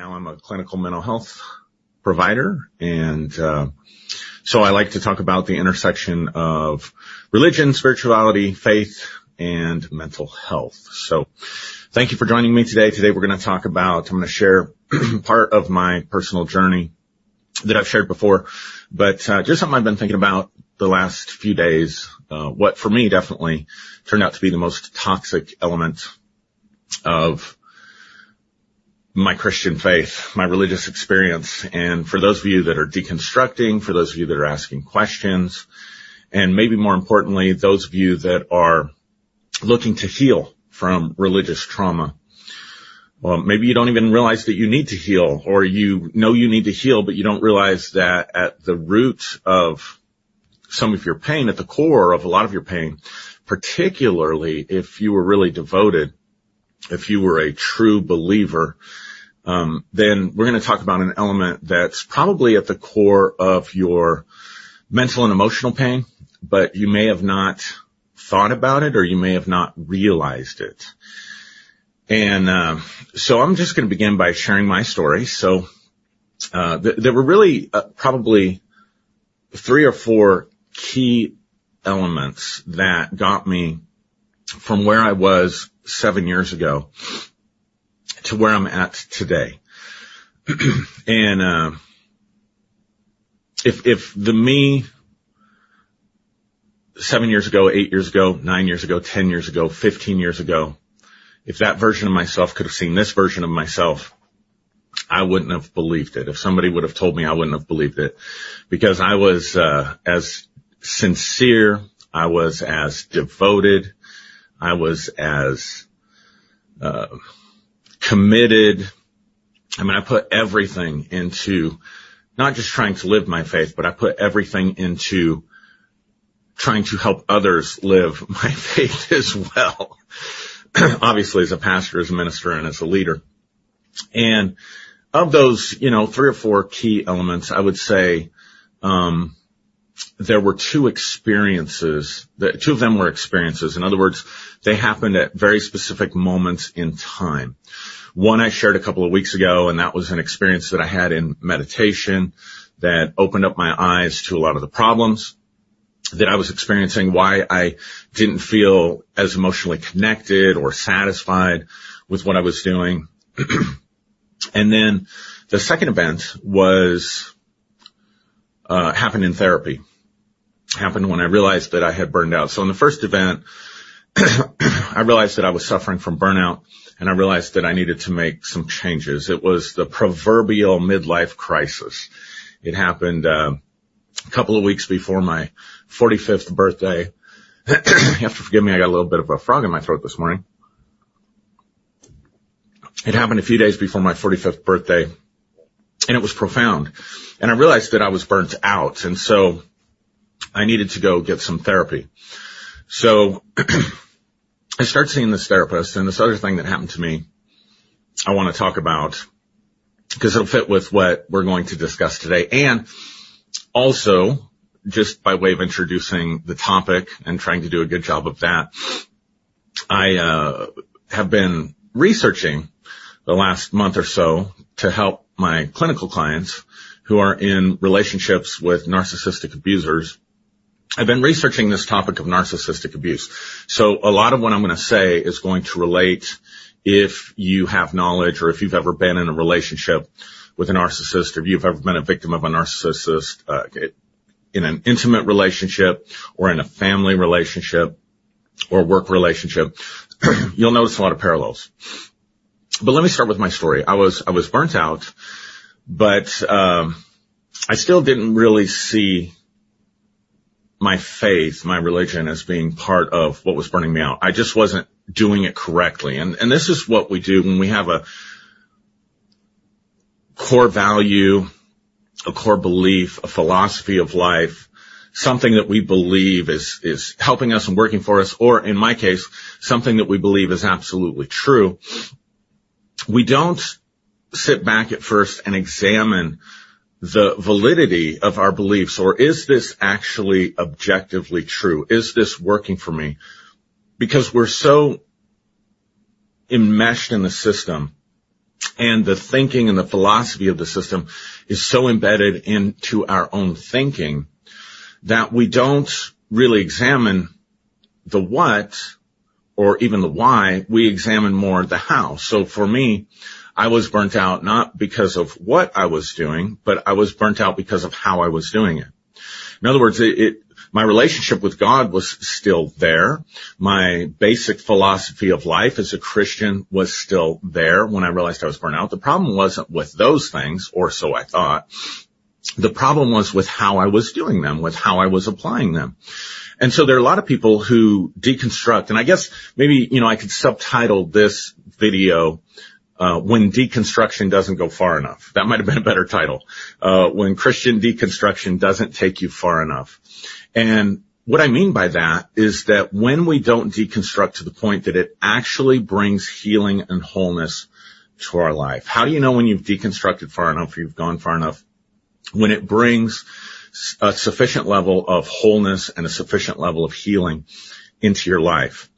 now I'm a clinical mental health provider. And, uh, so I like to talk about the intersection of religion, spirituality, faith, and mental health. So thank you for joining me today. Today we're going to talk about, I'm going to share part of my personal journey that I've shared before, but uh, just something I've been thinking about the last few days. Uh, what for me definitely turned out to be the most toxic element of my Christian faith, my religious experience. And for those of you that are deconstructing, for those of you that are asking questions, and maybe more importantly, those of you that are looking to heal from religious trauma. Well, maybe you don't even realize that you need to heal or you know you need to heal, but you don't realize that at the root of some of your pain, at the core of a lot of your pain, particularly if you were really devoted if you were a true believer, um, then we're going to talk about an element that's probably at the core of your mental and emotional pain, but you may have not thought about it or you may have not realized it. And uh, so I'm just going to begin by sharing my story. So uh, th- there were really uh, probably three or four key elements that got me from where I was seven years ago to where I'm at today. and, uh, if, if the me seven years ago, eight years ago, nine years ago, 10 years ago, 15 years ago, if that version of myself could have seen this version of myself, I wouldn't have believed it. If somebody would have told me, I wouldn't have believed it because I was, uh, as sincere, I was as devoted, I was as uh, committed. I mean, I put everything into not just trying to live my faith, but I put everything into trying to help others live my faith as well. Obviously, as a pastor, as a minister, and as a leader. And of those, you know, three or four key elements, I would say, um, there were two experiences that two of them were experiences. In other words, they happened at very specific moments in time. One I shared a couple of weeks ago, and that was an experience that I had in meditation that opened up my eyes to a lot of the problems that I was experiencing, why I didn't feel as emotionally connected or satisfied with what I was doing. and then the second event was, uh, happened in therapy happened when I realized that I had burned out. So in the first event, I realized that I was suffering from burnout and I realized that I needed to make some changes. It was the proverbial midlife crisis. It happened uh, a couple of weeks before my 45th birthday. you have to forgive me, I got a little bit of a frog in my throat this morning. It happened a few days before my 45th birthday and it was profound. And I realized that I was burnt out. And so I needed to go get some therapy. So I start seeing this therapist and this other thing that happened to me I want to talk about because it'll fit with what we're going to discuss today. And also just by way of introducing the topic and trying to do a good job of that, I, uh, have been researching the last month or so to help my clinical clients who are in relationships with narcissistic abusers I've been researching this topic of narcissistic abuse. So a lot of what I'm going to say is going to relate if you have knowledge or if you've ever been in a relationship with a narcissist or if you've ever been a victim of a narcissist uh, in an intimate relationship or in a family relationship or work relationship, you'll notice a lot of parallels. But let me start with my story. I was I was burnt out, but um, I still didn't really see my faith, my religion as being part of what was burning me out. I just wasn't doing it correctly. And, and this is what we do when we have a core value, a core belief, a philosophy of life, something that we believe is, is helping us and working for us, or in my case, something that we believe is absolutely true. We don't sit back at first and examine the validity of our beliefs or is this actually objectively true? Is this working for me? Because we're so enmeshed in the system And the thinking and the philosophy of the system is so embedded into our own thinking that we don't really examine the what or even the why. We examine more the how. So for me, I was burnt out not because of what I was doing, but I was burnt out because of how I was doing it. In other words, it, it my relationship with God was still there. My basic philosophy of life as a Christian was still there when I realized I was burnt out. The problem wasn't with those things, or so I thought. The problem was with how I was doing them, with how I was applying them. And so there are a lot of people who deconstruct, and I guess maybe, you know, I could subtitle this video, uh, when deconstruction doesn't go far enough. That might have been a better title. Uh, when Christian deconstruction doesn't take you far enough. And what I mean by that is that when we don't deconstruct to the point that it actually brings healing and wholeness to our life, how do you know when you've deconstructed far enough you've gone far enough? When it brings a sufficient level of wholeness and a sufficient level of healing into your life.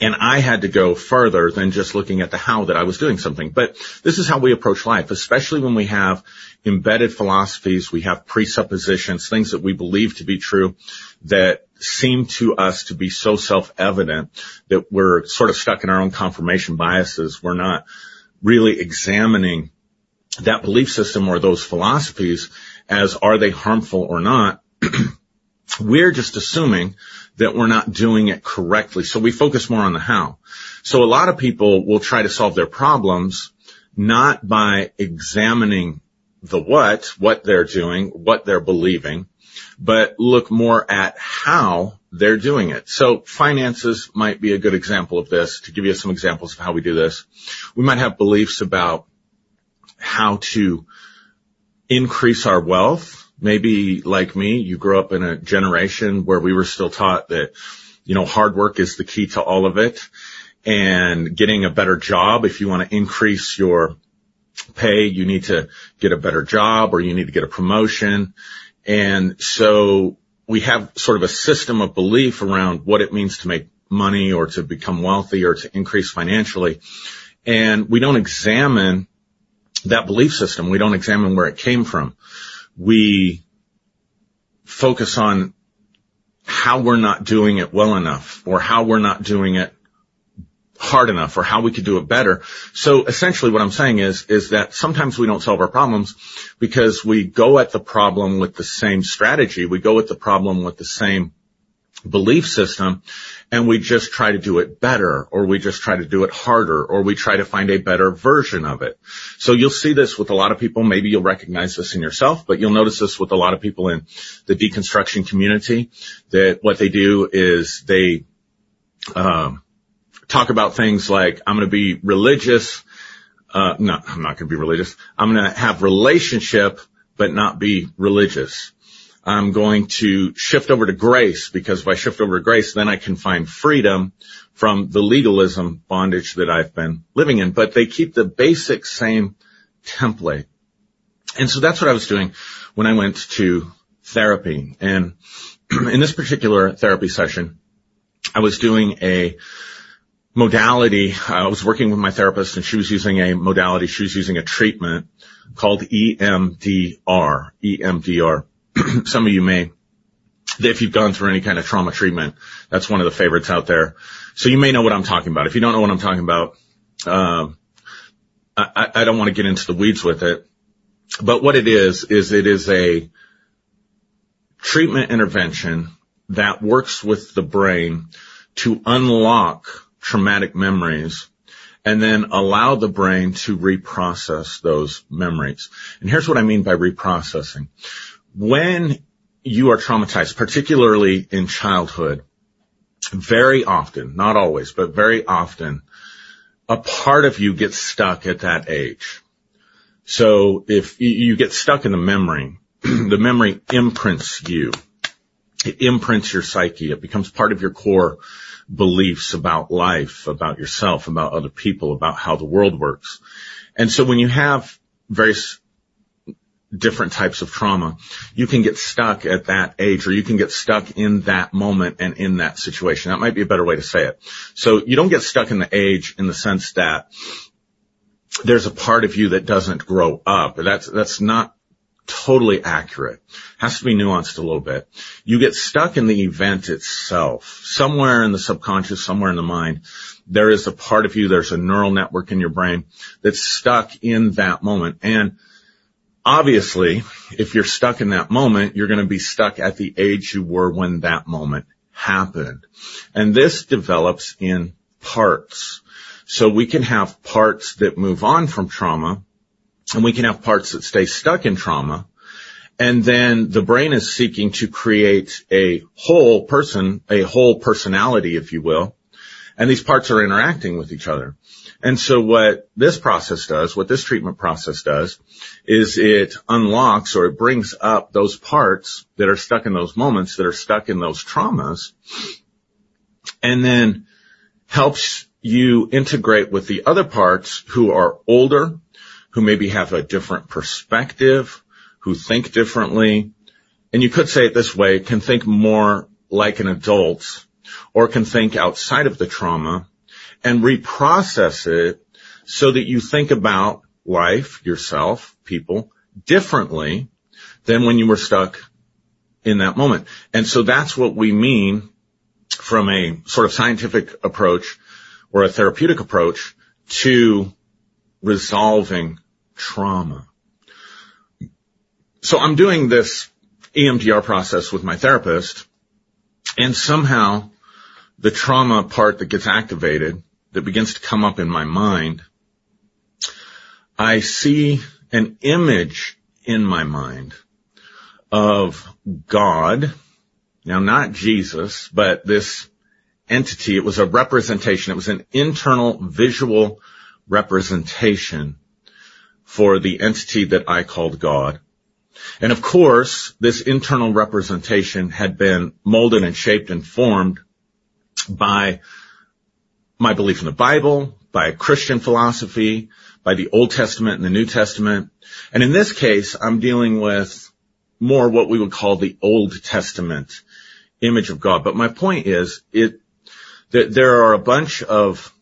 And I had to go further than just looking at the how that I was doing something. But this is how we approach life, especially when we have embedded philosophies, we have presuppositions, things that we believe to be true that seem to us to be so self-evident that we're sort of stuck in our own confirmation biases. We're not really examining that belief system or those philosophies as are they harmful or not. we're just assuming that we're not doing it correctly. So we focus more on the how. So a lot of people will try to solve their problems not by examining the what, what they're doing, what they're believing, but look more at how they're doing it. So finances might be a good example of this. To give you some examples of how we do this, we might have beliefs about how to increase our wealth. Maybe like me, you grew up in a generation where we were still taught that, you know, hard work is the key to all of it and getting a better job. If you want to increase your pay, you need to get a better job or you need to get a promotion. And so we have sort of a system of belief around what it means to make money or to become wealthy or to increase financially. And we don't examine that belief system. We don't examine where it came from. We focus on how we're not doing it well enough or how we're not doing it hard enough or how we could do it better. So essentially what I'm saying is, is that sometimes we don't solve our problems because we go at the problem with the same strategy. We go at the problem with the same belief system and we just try to do it better or we just try to do it harder or we try to find a better version of it. So you'll see this with a lot of people. Maybe you'll recognize this in yourself, but you'll notice this with a lot of people in the deconstruction community that what they do is they, um, talk about things like, I'm going to be religious. Uh, no, I'm not going to be religious. I'm going to have relationship, but not be religious. I'm going to shift over to grace because if I shift over to grace, then I can find freedom from the legalism bondage that I've been living in. But they keep the basic same template. And so that's what I was doing when I went to therapy. And in this particular therapy session, I was doing a modality. Uh, I was working with my therapist and she was using a modality. She was using a treatment called EMDR, EMDR. Some of you may, if you've gone through any kind of trauma treatment, that's one of the favorites out there. So you may know what I'm talking about. If you don't know what I'm talking about, um, I, I don't want to get into the weeds with it, but what it is, is it is a treatment intervention that works with the brain to unlock traumatic memories and then allow the brain to reprocess those memories. And here's what I mean by reprocessing. When you are traumatized, particularly in childhood, very often, not always, but very often, a part of you gets stuck at that age. So if you get stuck in the memory, the memory imprints you. It imprints your psyche. It becomes part of your core beliefs about life, about yourself, about other people, about how the world works. And so when you have various different types of trauma, you can get stuck at that age or you can get stuck in that moment and in that situation. That might be a better way to say it. So you don't get stuck in the age in the sense that there's a part of you that doesn't grow up. That's, that's not totally accurate. Has to be nuanced a little bit. You get stuck in the event itself. Somewhere in the subconscious, somewhere in the mind, there is a part of you, there's a neural network in your brain that's stuck in that moment. And obviously, if you're stuck in that moment, you're going to be stuck at the age you were when that moment happened. And this develops in parts. So we can have parts that move on from trauma and we can have parts that stay stuck in trauma. And then the brain is seeking to create a whole person, a whole personality, if you will. And these parts are interacting with each other. And so what this process does, what this treatment process does, is it unlocks or it brings up those parts that are stuck in those moments, that are stuck in those traumas, and then helps you integrate with the other parts who are older, who maybe have a different perspective, who think differently. And you could say it this way, can think more like an adult or can think outside of the trauma and reprocess it so that you think about life, yourself, people differently than when you were stuck in that moment. And so that's what we mean from a sort of scientific approach or a therapeutic approach to resolving trauma. So I'm doing this EMDR process with my therapist and somehow the trauma part that gets activated that begins to come up in my mind, I see an image in my mind of God. Now not Jesus, but this entity. It was a representation. It was an internal visual representation for the entity that I called God. And of course, this internal representation had been molded and shaped and formed by my belief in the Bible, by Christian philosophy, by the Old Testament and the New Testament. And in this case, I'm dealing with more what we would call the Old Testament image of God. But my point is, it, that there are a bunch of,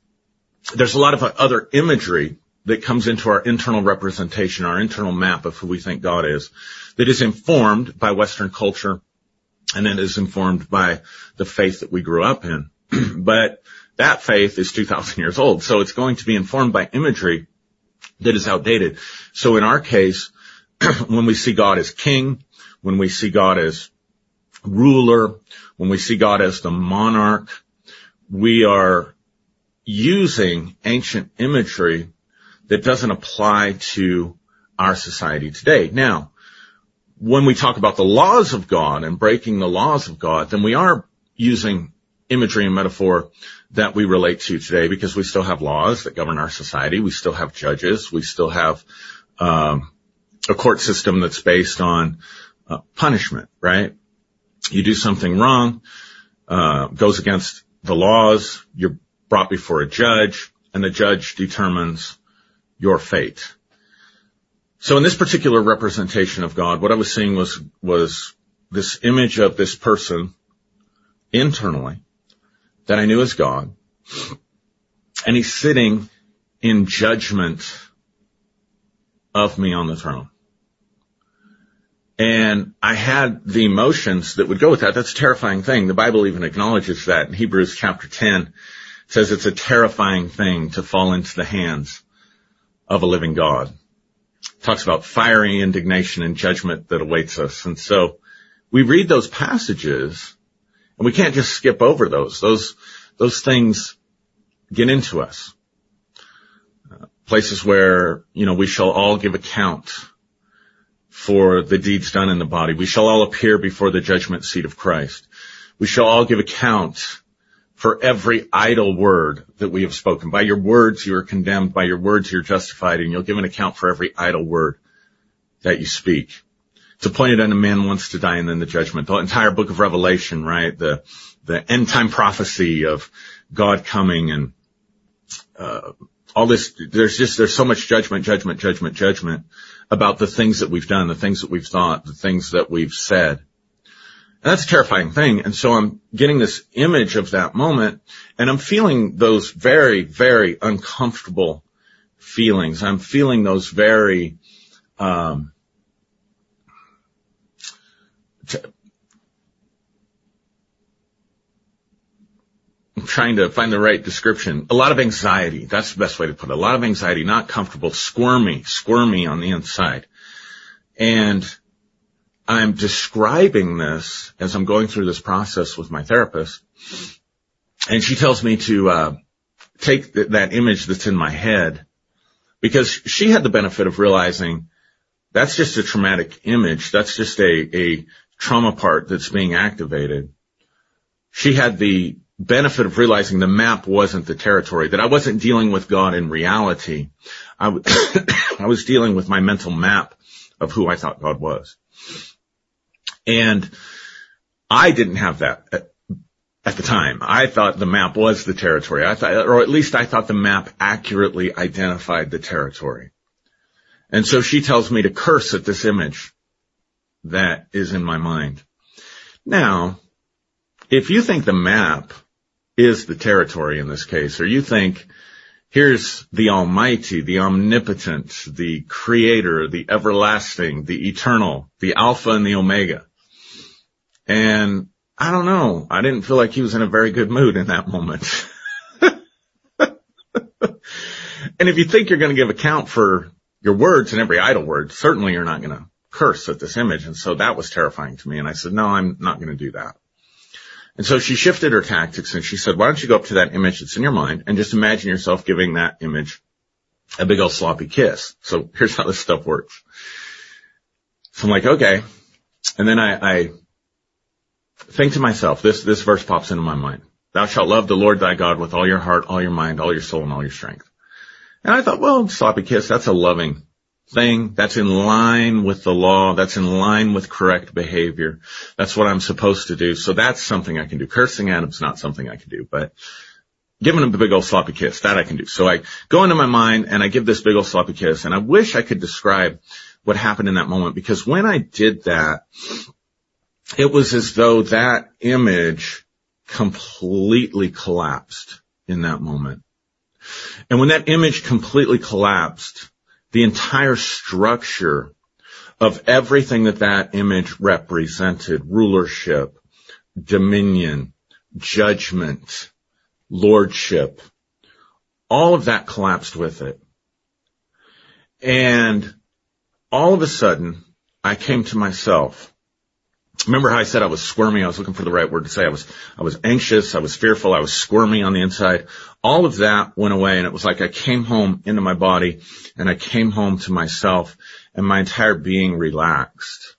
there's a lot of other imagery that comes into our internal representation, our internal map of who we think God is, that is informed by Western culture and then is informed by the faith that we grew up in. but that faith is 2000 years old. So it's going to be informed by imagery that is outdated. So in our case, when we see God as king, when we see God as ruler, when we see God as the monarch, we are using ancient imagery that doesn't apply to our society today. Now, when we talk about the laws of God and breaking the laws of God, then we are using imagery and metaphor that we relate to today because we still have laws that govern our society. We still have judges. We still have um, a court system that's based on uh, punishment, right? You do something wrong, uh, goes against the laws, you're brought before a judge, and the judge determines your fate. So in this particular representation of God, what I was seeing was, was this image of this person internally that I knew as God. And he's sitting in judgment of me on the throne. And I had the emotions that would go with that. That's a terrifying thing. The Bible even acknowledges that in Hebrews chapter 10 says it's a terrifying thing to fall into the hands of a living God. Talks about fiery indignation and judgment that awaits us. And so we read those passages and we can't just skip over those. Those, those things get into us. Uh, places where, you know, we shall all give account for the deeds done in the body. We shall all appear before the judgment seat of Christ. We shall all give account for every idle word that we have spoken. By your words you are condemned, by your words you're justified, and you'll give an account for every idle word that you speak. It's appointed unto man once to die and then the judgment. The entire book of Revelation, right? The, the end time prophecy of God coming and, uh, all this, there's just, there's so much judgment, judgment, judgment, judgment about the things that we've done, the things that we've thought, the things that we've said. And that's a terrifying thing. And so I'm getting this image of that moment and I'm feeling those very, very uncomfortable feelings. I'm feeling those very, um, trying to find the right description. A lot of anxiety. That's the best way to put it. A lot of anxiety, not comfortable, squirmy, squirmy on the inside. And I'm describing this as I'm going through this process with my therapist. And she tells me to, uh, take th- that image that's in my head because she had the benefit of realizing that's just a traumatic image. That's just a, a trauma part that's being activated. She had the benefit of realizing the map wasn't the territory, that I wasn't dealing with God in reality. I, w- I was dealing with my mental map of who I thought God was. And I didn't have that at, at the time. I thought the map was the territory. I thought, or at least I thought the map accurately identified the territory. And so she tells me to curse at this image that is in my mind. Now, if you think the map is the territory in this case, or you think here's the Almighty, the Omnipotent, the Creator, the Everlasting, the Eternal, the Alpha and the Omega. And I don't know. I didn't feel like he was in a very good mood in that moment. and if you think you're going to give account for your words and every idle word, certainly you're not going to curse at this image. And so that was terrifying to me. And I said, no, I'm not going to do that. And so she shifted her tactics and she said, why don't you go up to that image that's in your mind and just imagine yourself giving that image a big old sloppy kiss. So here's how this stuff works. So I'm like, okay. And then I, I think to myself, this, this verse pops into my mind. Thou shalt love the Lord thy God with all your heart, all your mind, all your soul, and all your strength. And I thought, well, sloppy kiss, that's a loving thing. That's in line with the law. That's in line with correct behavior. That's what I'm supposed to do. So that's something I can do. Cursing at not something I can do, but giving him a big old sloppy kiss, that I can do. So I go into my mind and I give this big old sloppy kiss and I wish I could describe what happened in that moment because when I did that, it was as though that image completely collapsed in that moment. And when that image completely collapsed, the entire structure of everything that that image represented, rulership, dominion, judgment, lordship, all of that collapsed with it. And all of a sudden, I came to myself. Remember how I said I was squirming? I was looking for the right word to say. I was, I was anxious. I was fearful. I was squirming on the inside. All of that went away and it was like I came home into my body and I came home to myself and my entire being relaxed.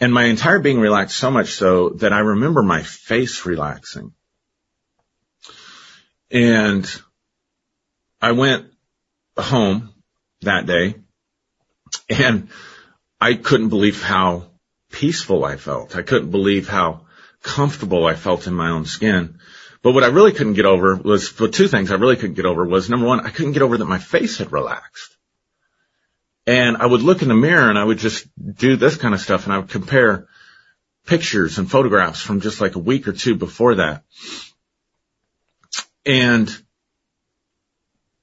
And my entire being relaxed so much so that I remember my face relaxing. And I went home that day and I couldn't believe how peaceful I felt. I couldn't believe how comfortable I felt in my own skin. But what I really couldn't get over was, well, two things I really couldn't get over was number one, I couldn't get over that my face had relaxed. And I would look in the mirror and I would just do this kind of stuff and I would compare pictures and photographs from just like a week or two before that. And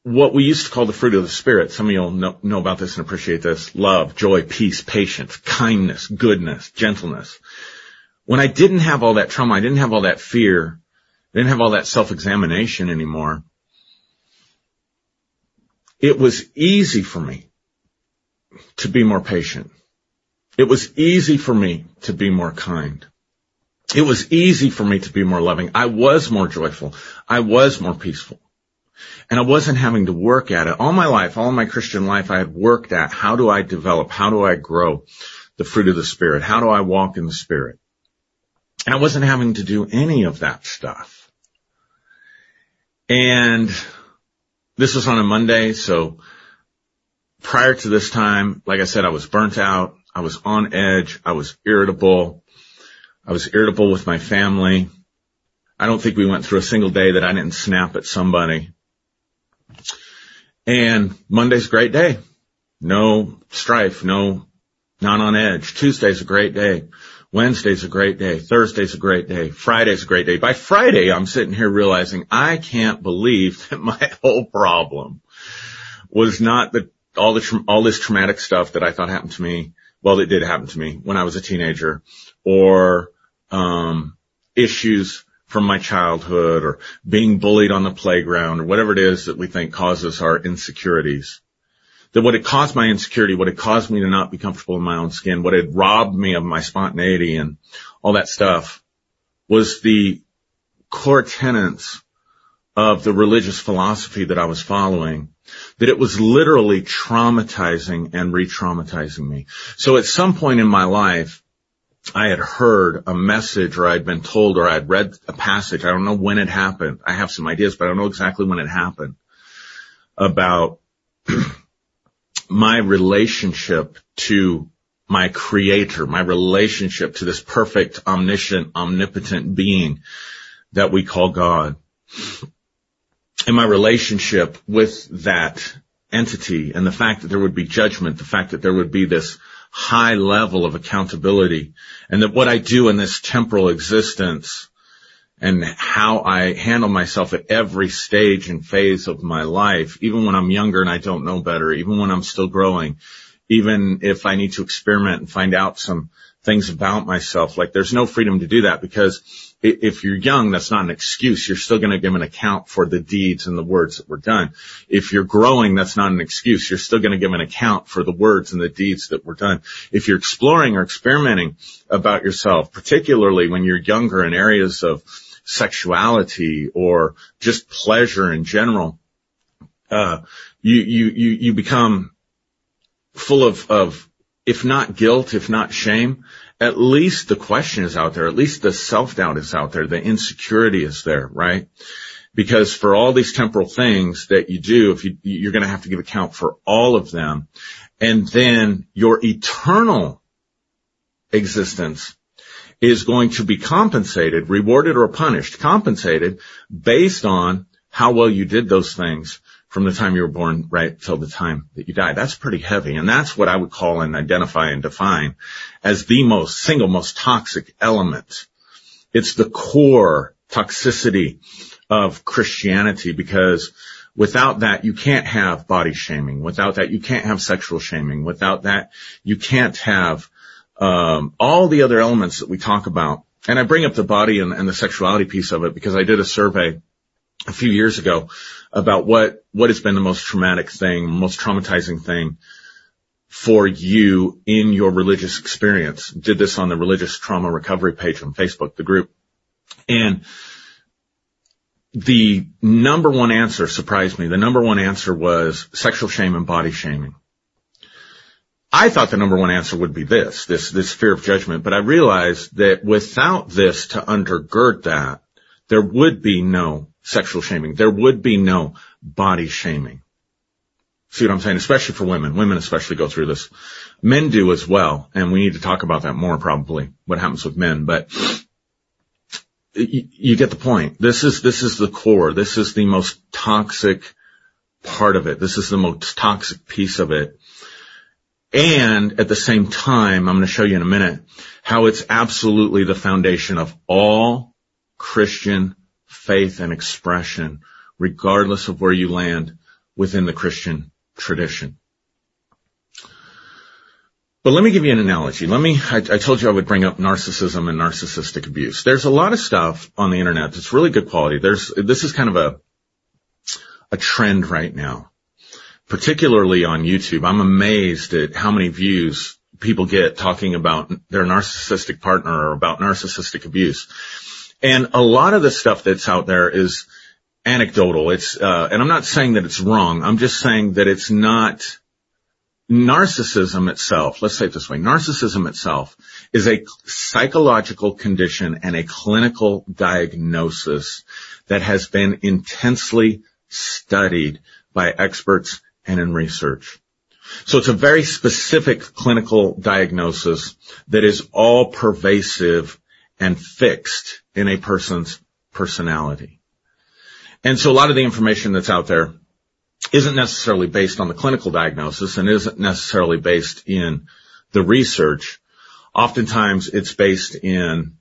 what we used to call the fruit of the spirit, some of you'll know, know about this and appreciate this, love, joy, peace, patience, kindness, goodness, gentleness. When I didn't have all that trauma, I didn't have all that fear, I didn't have all that self-examination anymore. It was easy for me to be more patient. It was easy for me to be more kind. It was easy for me to be more loving. I was more joyful. I was more peaceful. And I wasn't having to work at it. All my life, all my Christian life, I had worked at how do I develop, how do I grow the fruit of the Spirit? How do I walk in the Spirit? And I wasn't having to do any of that stuff. And this was on a Monday, so prior to this time, like I said, I was burnt out. I was on edge. I was irritable. I was irritable with my family. I don't think we went through a single day that I didn't snap at somebody. And Monday's a great day. No strife, no, not on edge. Tuesday's a great day. Wednesday's a great day. Thursday's a great day. Friday's a great day. By Friday, I'm sitting here realizing I can't believe that my whole problem was not the, all the, all this traumatic stuff that I thought happened to me. Well, it did happen to me when I was a teenager or, um, issues from my childhood or being bullied on the playground or whatever it is that we think causes our insecurities. That what had caused my insecurity, what had caused me to not be comfortable in my own skin, what had robbed me of my spontaneity and all that stuff was the core tenets of the religious philosophy that I was following, that it was literally traumatizing and re-traumatizing me. So at some point in my life, I had heard a message or I'd been told or I'd read a passage. I don't know when it happened. I have some ideas, but I don't know exactly when it happened about my relationship to my creator, my relationship to this perfect, omniscient, omnipotent being that we call God. And my relationship with that entity and the fact that there would be judgment, the fact that there would be this high level of accountability and that what I do in this temporal existence and how I handle myself at every stage and phase of my life, even when I'm younger and I don't know better, even when I'm still growing, even if I need to experiment and find out some things about myself, like there's no freedom to do that because if you're young, that's not an excuse. You're still going to give an account for the deeds and the words that were done. If you're growing, that's not an excuse. You're still going to give an account for the words and the deeds that were done. If you're exploring or experimenting about yourself, particularly when you're younger in areas of sexuality or just pleasure in general, uh, you, you, you, you become full of, of, if not guilt, if not shame, at least the question is out there. At least the self-doubt is out there. The insecurity is there, right? Because for all these temporal things that you do, if you, you're going to have to give account for all of them. And then your eternal existence is going to be compensated, rewarded or punished, compensated based on how well you did those things from the time you were born right till the time that you die. That's pretty heavy. And that's what I would call and identify and define as the most single most toxic element. It's the core toxicity of Christianity because without that you can't have body shaming. Without that you can't have sexual shaming. Without that you can't have um, all the other elements that we talk about. And I bring up the body and, and the sexuality piece of it because I did a survey a few years ago about what, what has been the most traumatic thing, most traumatizing thing for you in your religious experience. Did this on the religious trauma recovery page on Facebook, the group. And the number one answer surprised me. The number one answer was sexual shame and body shaming. I thought the number one answer would be this, this, this fear of judgment, but I realized that without this to undergird that, there would be no sexual shaming. There would be no body shaming. See what I'm saying? Especially for women. Women especially go through this. Men do as well. And we need to talk about that more probably, what happens with men. But you, get the point. This is, this is the core. This is the most toxic part of it. This is the most toxic piece of it. And at the same time, I'm going to show you in a minute how it's absolutely the foundation of all Christian faith and expression, regardless of where you land within the Christian tradition. But let me give you an analogy. Let me, I, I, told you I would bring up narcissism and narcissistic abuse. There's a lot of stuff on the internet that's really good quality. There's, this is kind of a, a trend right now, particularly on YouTube. I'm amazed at how many views people get talking about their narcissistic partner or about narcissistic abuse. And a lot of the stuff that's out there is anecdotal. It's, uh, and I'm not saying that it's wrong. I'm just saying that it's not narcissism itself. Let's say it this way. Narcissism itself is a psychological condition and a clinical diagnosis that has been intensely studied by experts and in research. So it's a very specific clinical diagnosis that is all pervasive and fixed in a person's personality. And so a lot of the information that's out there isn't necessarily based on the clinical diagnosis and isn't necessarily based in the research. Oftentimes it's based in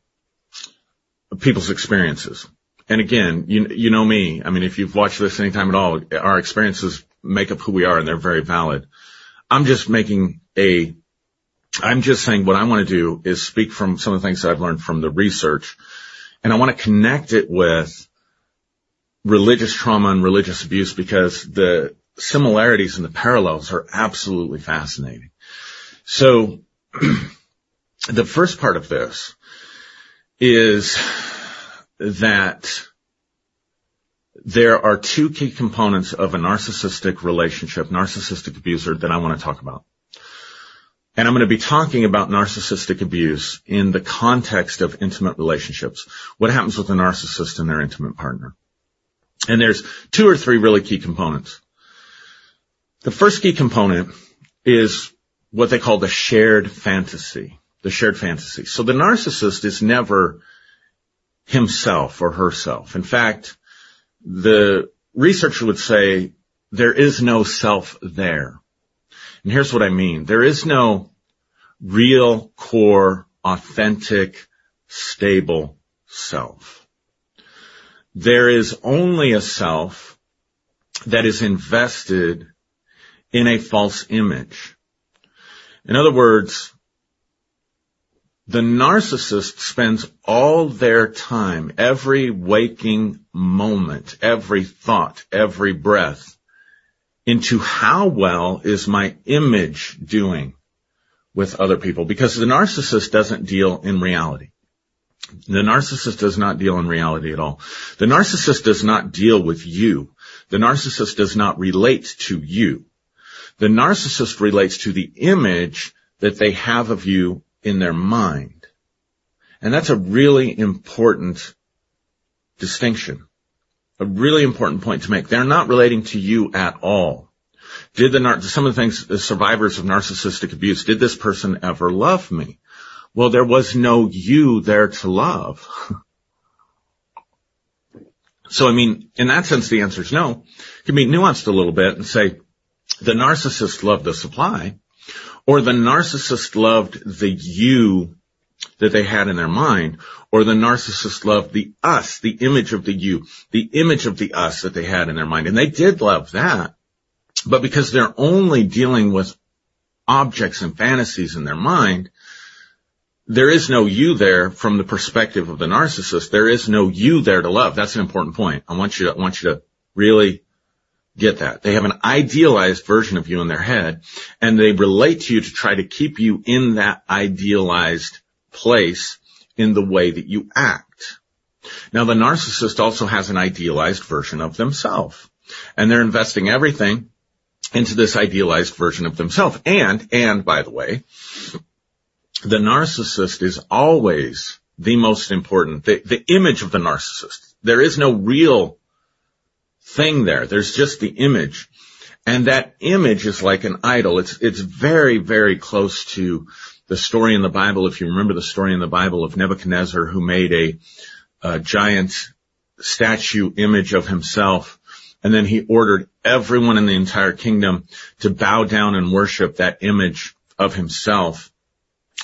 people's experiences. And again, you, you know me. I mean, if you've watched this anytime at all, our experiences make up who we are and they're very valid. I'm just making a, I'm just saying what I want to do is speak from some of the things that I've learned from the research and I want to connect it with religious trauma and religious abuse because the similarities and the parallels are absolutely fascinating. So the first part of this is that there are two key components of a narcissistic relationship, narcissistic abuser that I want to talk about. And I'm going to be talking about narcissistic abuse in the context of intimate relationships. What happens with a narcissist and their intimate partner? And there's two or three really key components. The first key component is what they call the shared fantasy. The shared fantasy. So the narcissist is never himself or herself. In fact, the researcher would say there is no self there. And here's what I mean. There is no real core, authentic, stable self. There is only a self that is invested in a false image. In other words, the narcissist spends all their time, every waking moment, every thought, every breath into how well is my image doing with other people because the narcissist doesn't deal in reality. The narcissist does not deal in reality at all. The narcissist does not deal with you. The narcissist does not relate to you. The narcissist relates to the image that they have of you in their mind. And that's a really important distinction. A really important point to make. They're not relating to you at all. Did the, some of the things, the survivors of narcissistic abuse, did this person ever love me? Well, there was no you there to love. so, I mean, in that sense, the answer is no. It can be nuanced a little bit and say, the narcissist loved the supply, or the narcissist loved the you that they had in their mind, or the narcissist loved the us, the image of the you, the image of the us that they had in their mind. And they did love that, but because they're only dealing with objects and fantasies in their mind, there is no you there from the perspective of the narcissist. There is no you there to love. That's an important point. I want you to, I want you to really get that. They have an idealized version of you in their head and they relate to you to try to keep you in that idealized place in the way that you act. Now the narcissist also has an idealized version of themselves and they're investing everything into this idealized version of themselves. And, and by the way, the narcissist is always the most important, the, the image of the narcissist. There is no real thing there. There's just the image. And that image is like an idol. It's, it's very, very close to the story in the Bible. If you remember the story in the Bible of Nebuchadnezzar who made a, a giant statue image of himself. And then he ordered everyone in the entire kingdom to bow down and worship that image of himself.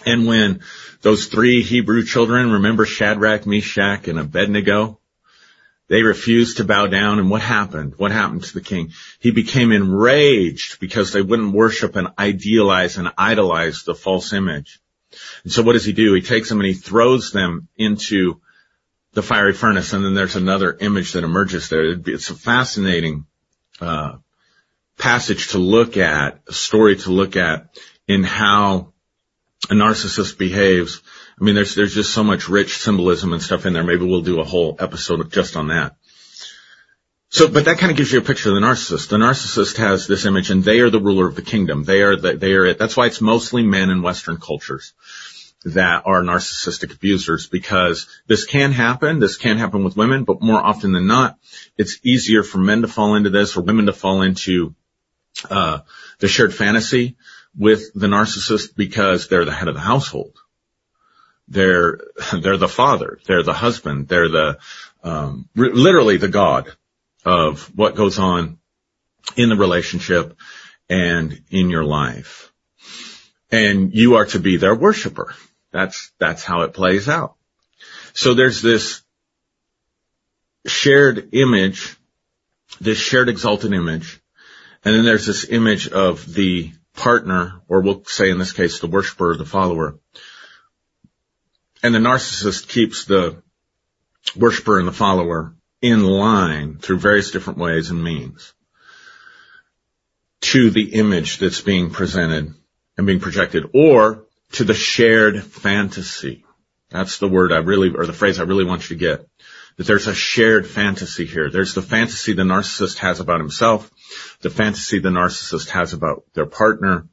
And when those three Hebrew children, remember Shadrach, Meshach, and Abednego, they refused to bow down and what happened? What happened to the king? He became enraged because they wouldn't worship and idealize and idolize the false image. And so what does he do? He takes them and he throws them into the fiery furnace and then there's another image that emerges there. It's a fascinating, uh, passage to look at, a story to look at in how a narcissist behaves I mean, there's, there's just so much rich symbolism and stuff in there. Maybe we'll do a whole episode just on that. So, but that kind of gives you a picture of the narcissist. The narcissist has this image and they are the ruler of the kingdom. They are the, they are it. That's why it's mostly men in Western cultures that are narcissistic abusers because this can happen. This can happen with women, but more often than not, it's easier for men to fall into this or women to fall into, uh, the shared fantasy with the narcissist because they're the head of the household. They're, they're the father. They're the husband. They're the, um, literally the God of what goes on in the relationship and in your life. And you are to be their worshiper. That's, that's how it plays out. So there's this shared image, this shared exalted image And then there's this image of the partner, or we'll say in this case, the worshiper, the follower. And the narcissist keeps the worshiper and the follower in line through various different ways and means to the image that's being presented and being projected or to the shared fantasy. That's the word I really, or the phrase I really want you to get. That there's a shared fantasy here. There's the fantasy the narcissist has about himself, the fantasy the narcissist has about their partner,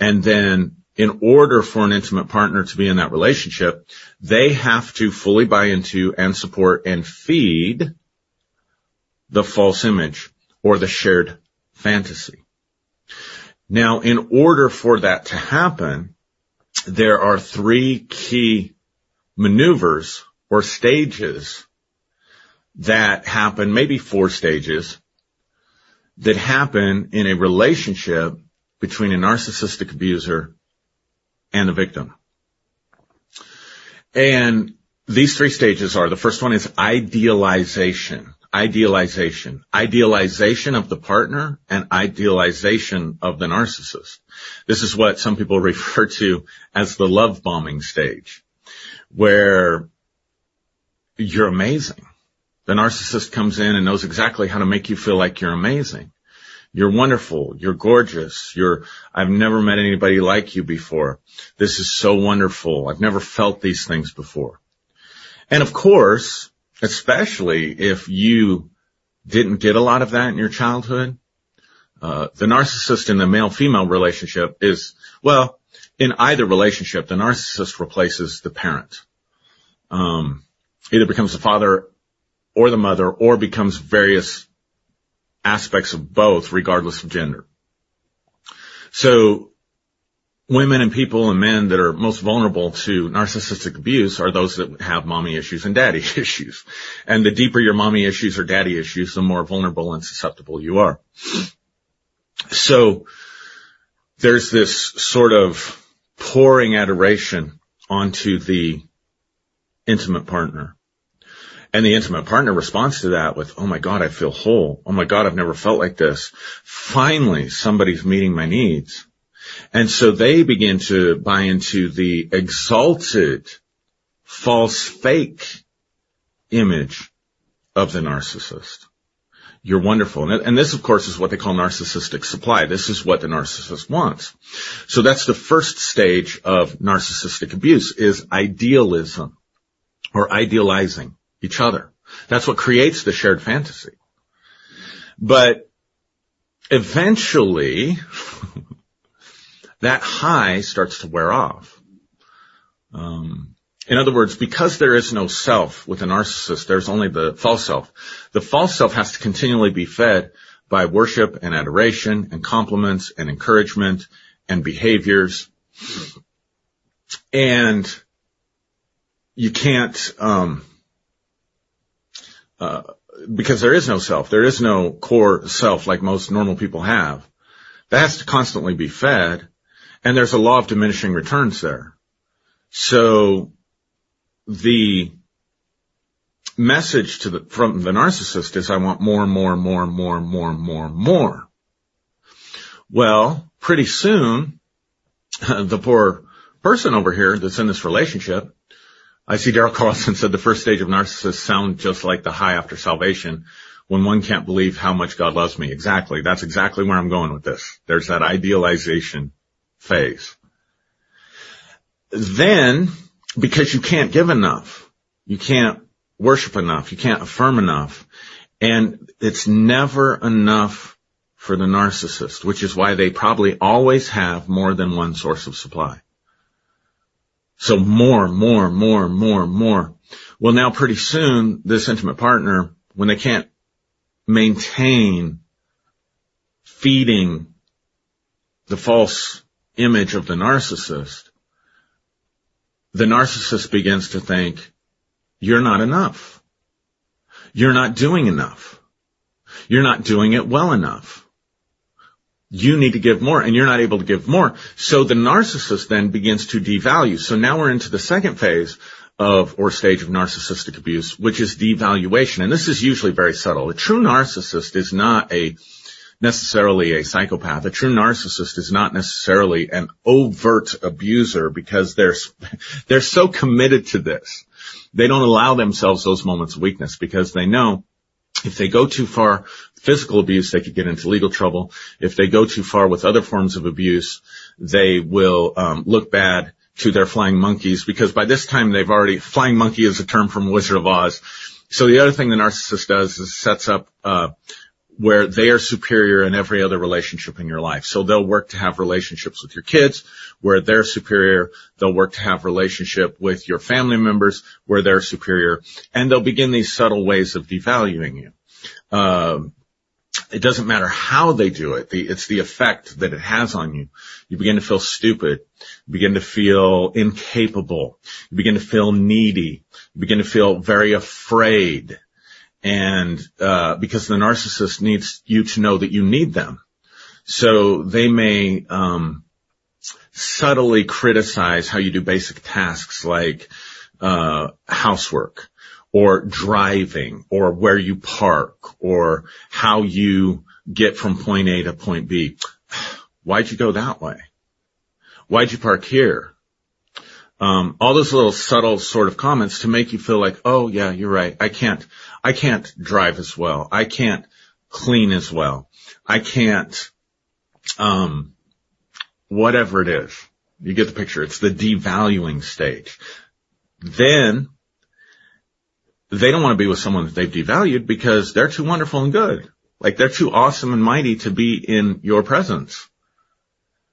and then in order for an intimate partner to be in that relationship, they have to fully buy into and support and feed the false image or the shared fantasy. Now, in order for that to happen, there are three key maneuvers or stages that happen, maybe four stages, that happen in a relationship between a narcissistic abuser and the victim. And these three stages are, the first one is idealization. Idealization. Idealization of the partner and idealization of the narcissist. This is what some people refer to as the love bombing stage, where you're amazing. The narcissist comes in and knows exactly how to make you feel like you're amazing. You're wonderful. You're gorgeous. You're, I've never met anybody like you before. This is so wonderful. I've never felt these things before. And of course, especially if you didn't get a lot of that in your childhood, uh, the narcissist in the male-female relationship is, well, in either relationship, the narcissist replaces the parent. Um, either becomes the father or the mother or becomes various aspects of both regardless of gender. So women and people and men that are most vulnerable to narcissistic abuse are those that have mommy issues and daddy issues. And the deeper your mommy issues or daddy issues, the more vulnerable and susceptible you are. So there's this sort of pouring adoration onto the intimate partner. And the intimate partner responds to that with, oh my God, I feel whole. Oh my God, I've never felt like this. Finally, somebody's meeting my needs. And so they begin to buy into the exalted, false, fake image of the narcissist. You're wonderful. And this, of course, is what they call narcissistic supply. This is what the narcissist wants. So that's the first stage of narcissistic abuse is idealism or idealizing each other. That's what creates the shared fantasy. But eventually, that high starts to wear off. Um, in other words, because there is no self with a narcissist, there's only the false self. The false self has to continually be fed by worship and adoration and compliments and encouragement and behaviors. And you can't, um, Uh, because there is no self. There is no core self like most normal people have. That has to constantly be fed. And there's a law of diminishing returns there. So the message the, from the narcissist is I want more, more, more, more, more, more, more. Well, pretty soon, the poor person over here that's in this relationship I see Daryl Carlson said the first stage of narcissist sound just like the high after salvation when one can't believe how much God loves me. Exactly. That's exactly where I'm going with this. There's that idealization phase. Then, because you can't give enough, you can't worship enough, you can't affirm enough, and it's never enough for the narcissist, which is why they probably always have more than one source of supply. So more, more, more, more, more. Well, now pretty soon this intimate partner, when they can't maintain feeding the false image of the narcissist, the narcissist begins to think, you're not enough. You're not doing enough. You're not doing it well enough you need to give more and you're not able to give more. So the narcissist then begins to devalue. So now we're into the second phase of or stage of narcissistic abuse, which is devaluation. And this is usually very subtle. A true narcissist is not a necessarily a psychopath. A true narcissist is not necessarily an overt abuser because they're, they're so committed to this. They don't allow themselves those moments of weakness because they know if they go too far, physical abuse, they could get into legal trouble. If they go too far with other forms of abuse, they will um, look bad to their flying monkeys because by this time they've already flying monkey is a term from Wizard of Oz. So the other thing the narcissist does is sets up uh, where they are superior in every other relationship in your life. So they'll work to have relationships with your kids where they're superior. They'll work to have relationship with your family members where they're superior. And they'll begin these subtle ways of devaluing you. Uh, it doesn't matter how they do it. The, it's the effect that it has on you. You begin to feel stupid. You begin to feel incapable. You begin to feel needy. You begin to feel very afraid and uh, because the narcissist needs you to know that you need them. So they may um, subtly criticize how you do basic tasks like uh, housework or driving or where you park or how you get from point A to point B. Why'd you go that way? Why'd you park here? Um, all those little subtle sort of comments to make you feel like, oh yeah, you're right. I can't, I can't drive as well. I can't clean as well. I can't, um, whatever it is. You get the picture. It's the devaluing stage. Then they don't want to be with someone that they've devalued because they're too wonderful and good. Like they're too awesome and mighty to be in your presence.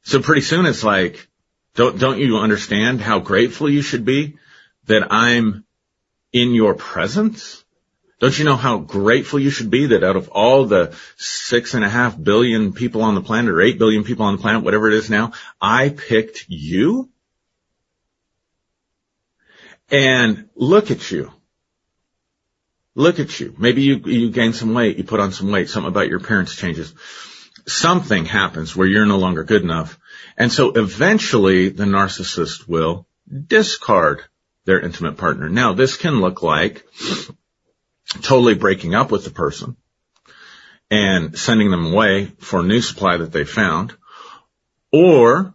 So pretty soon it's like, don't, don't you understand how grateful you should be that I'm in your presence? Don't you know how grateful you should be that out of all the six and a half billion people on the planet or eight billion people on the planet, whatever it is now, I picked you? And look at you. Look at you. Maybe you, you gain some weight, you put on some weight, something about your appearance changes. Something happens where you're no longer good enough. And so eventually the narcissist will discard their intimate partner. Now this can look like totally breaking up with the person and sending them away for a new supply that they found. Or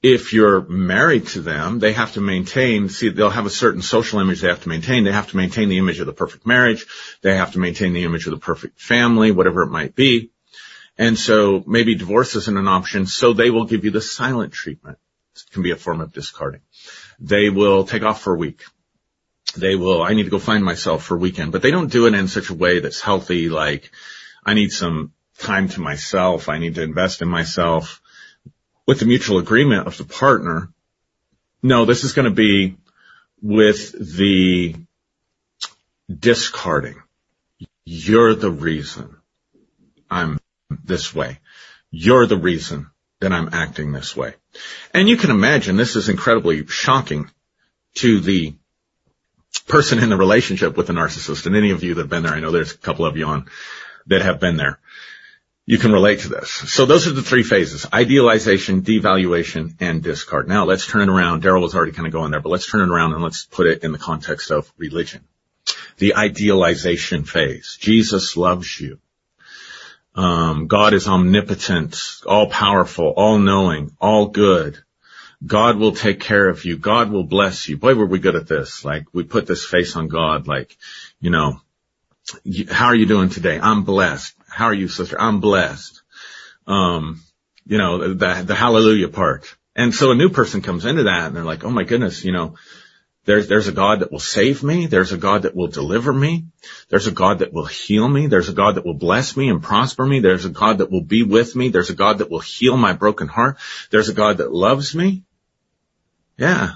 if you're married to them, they have to maintain, see, they'll have a certain social image they have to maintain. They have to maintain the image of the perfect marriage. They have to maintain the image of the perfect family, whatever it might be. And so maybe divorce isn't an option. So they will give you the silent treatment. It can be a form of discarding. They will take off for a week they will, I need to go find myself for a weekend, but they don't do it in such a way that's healthy. Like I need some time to myself. I need to invest in myself with the mutual agreement of the partner. No, this is going to be with the discarding. You're the reason I'm this way. You're the reason that I'm acting this way. And you can imagine this is incredibly shocking to the person in the relationship with the narcissist, and any of you that have been there, I know there's a couple of you on that have been there. You can relate to this. So those are the three phases, idealization, devaluation, and discard. Now let's turn it around. Daryl was already kind of going there, but let's turn it around and let's put it in the context of religion. The idealization phase. Jesus loves you. Um, God is omnipotent, all powerful, all knowing, all good. God will take care of you. God will bless you. Boy, were we good at this. Like we put this face on God, like, you know, how are you doing today? I'm blessed. How are you, sister? I'm blessed. Um, you know, the, the hallelujah part. And so a new person comes into that and they're like, oh my goodness, you know, there's, there's a God that will save me. There's a God that will deliver me. There's a God that will heal me. There's a God that will bless me and prosper me. There's a God that will be with me. There's a God that will heal my broken heart. There's a God that loves me. Yeah.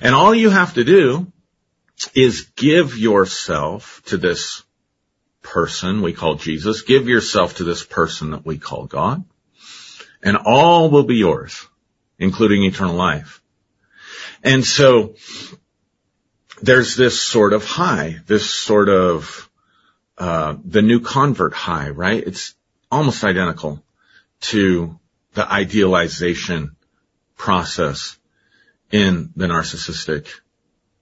And all you have to do is give yourself to this person we call Jesus. Give yourself to this person that we call God. And all will be yours, including eternal life. And so there's this sort of high, this sort of, uh, the new convert high, right? It's almost identical to the idealization process in the narcissistic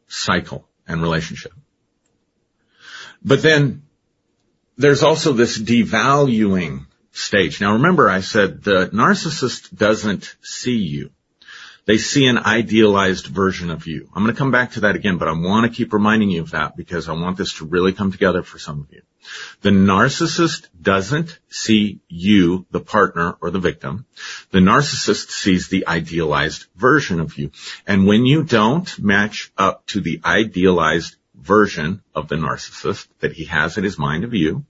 cycle and relationship. But then there's also this devaluing stage. Now remember I said the narcissist doesn't see you. They see an idealized version of you. I'm going to come back to that again, but I want to keep reminding you of that because I want this to really come together for some of you. The narcissist doesn't see you, the partner or the victim. The narcissist sees the idealized version of you. And when you don't match up to the idealized version of the narcissist that he has in his mind of you,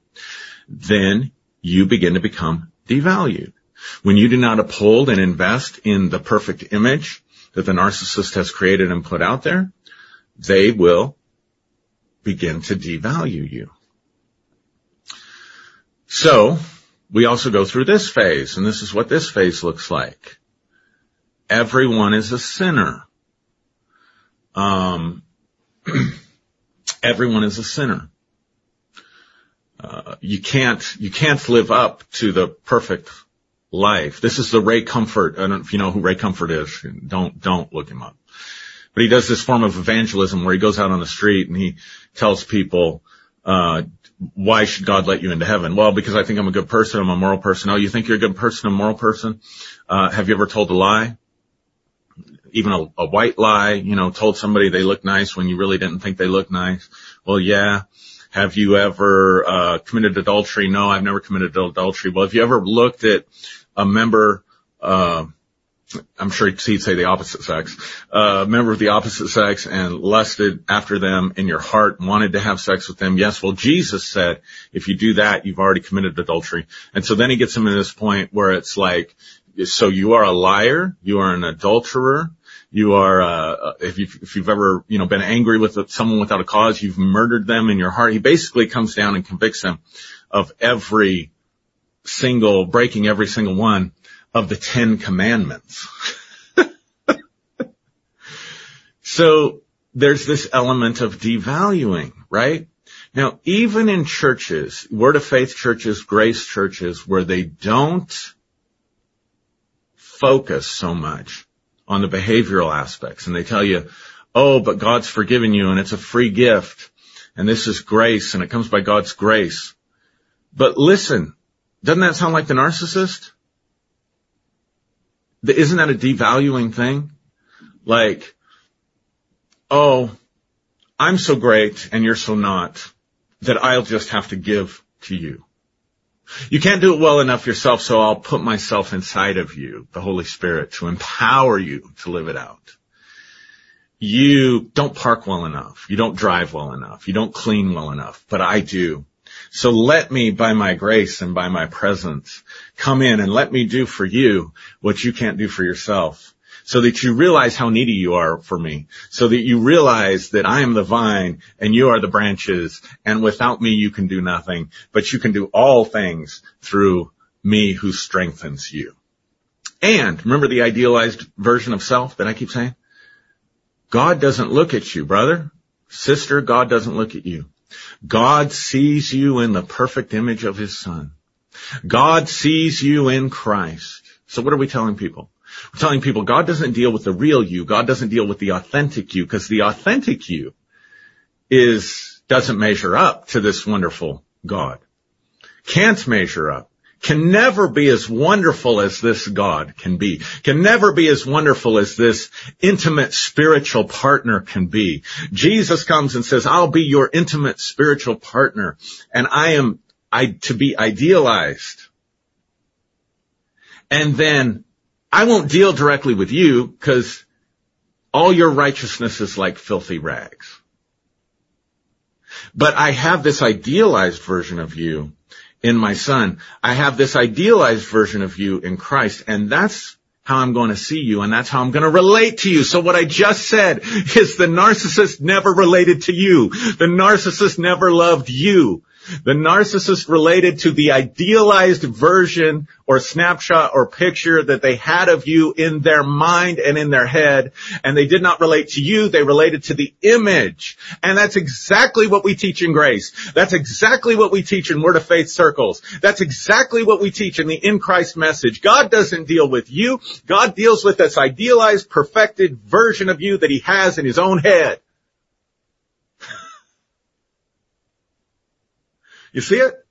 then you begin to become devalued. When you do not uphold and invest in the perfect image that the narcissist has created and put out there, they will begin to devalue you. So we also go through this phase, and this is what this phase looks like. Everyone is a sinner. Um, everyone is a sinner. Uh, you can't you can't live up to the perfect life. This is the Ray Comfort. I don't know if you know who Ray Comfort is. Don't, don't look him up. But he does this form of evangelism where he goes out on the street and he tells people, uh, why should God let you into heaven? Well, because I think I'm a good person. I'm a moral person. Oh, you think you're a good person, a moral person? Uh, have you ever told a lie? Even a, a white lie, you know, told somebody they look nice when you really didn't think they looked nice. Well, yeah. Have you ever, uh, committed adultery? No, I've never committed adultery. Well, have you ever looked at a member, uh, I'm sure he'd say the opposite sex, uh, member of the opposite sex and lusted after them in your heart, wanted to have sex with them. Yes, well, Jesus said, if you do that, you've already committed adultery. And so then he gets him to this point where it's like, so you are a liar, you are an adulterer, you are, uh, if you've, if you've ever, you know, been angry with someone without a cause, you've murdered them in your heart. He basically comes down and convicts them of every single, breaking every single one of the Ten Commandments. so there's this element of devaluing, right? Now, even in churches, word of faith churches, grace churches, where they don't focus so much on the behavioral aspects and they tell you, oh, but God's forgiven you and it's a free gift and this is grace and it comes by God's grace. But listen, doesn't that sound like the narcissist? Isn't that a devaluing thing? Like, oh, I'm so great and you're so not that I'll just have to give to you. You can't do it well enough yourself, so I'll put myself inside of you, the Holy Spirit, to empower you to live it out. You don't park well enough. You don't drive well enough. You don't clean well enough, but I do. So let me, by my grace and by my presence, come in and let me do for you what you can't do for yourself. So that you realize how needy you are for me. So that you realize that I am the vine and you are the branches and without me you can do nothing, but you can do all things through me who strengthens you. And remember the idealized version of self that I keep saying? God doesn't look at you, brother, sister, God doesn't look at you. God sees you in the perfect image of his son. God sees you in Christ. So what are we telling people? We're telling people God doesn't deal with the real you. God doesn't deal with the authentic you because the authentic you is, doesn't measure up to this wonderful God. Can't measure up can never be as wonderful as this God can be, can never be as wonderful as this intimate spiritual partner can be. Jesus comes and says, I'll be your intimate spiritual partner and I am I, to be idealized. And then I won't deal directly with you because all your righteousness is like filthy rags. But I have this idealized version of you in my son. I have this idealized version of you in Christ and that's how I'm going to see you and that's how I'm going to relate to you. So what I just said is the narcissist never related to you. The narcissist never loved you. The narcissist related to the idealized version or snapshot or picture that they had of you in their mind and in their head. And they did not relate to you. They related to the image. And that's exactly what we teach in grace. That's exactly what we teach in word of faith circles. That's exactly what we teach in the in Christ message. God doesn't deal with you. God deals with this idealized, perfected version of you that he has in his own head. You see it?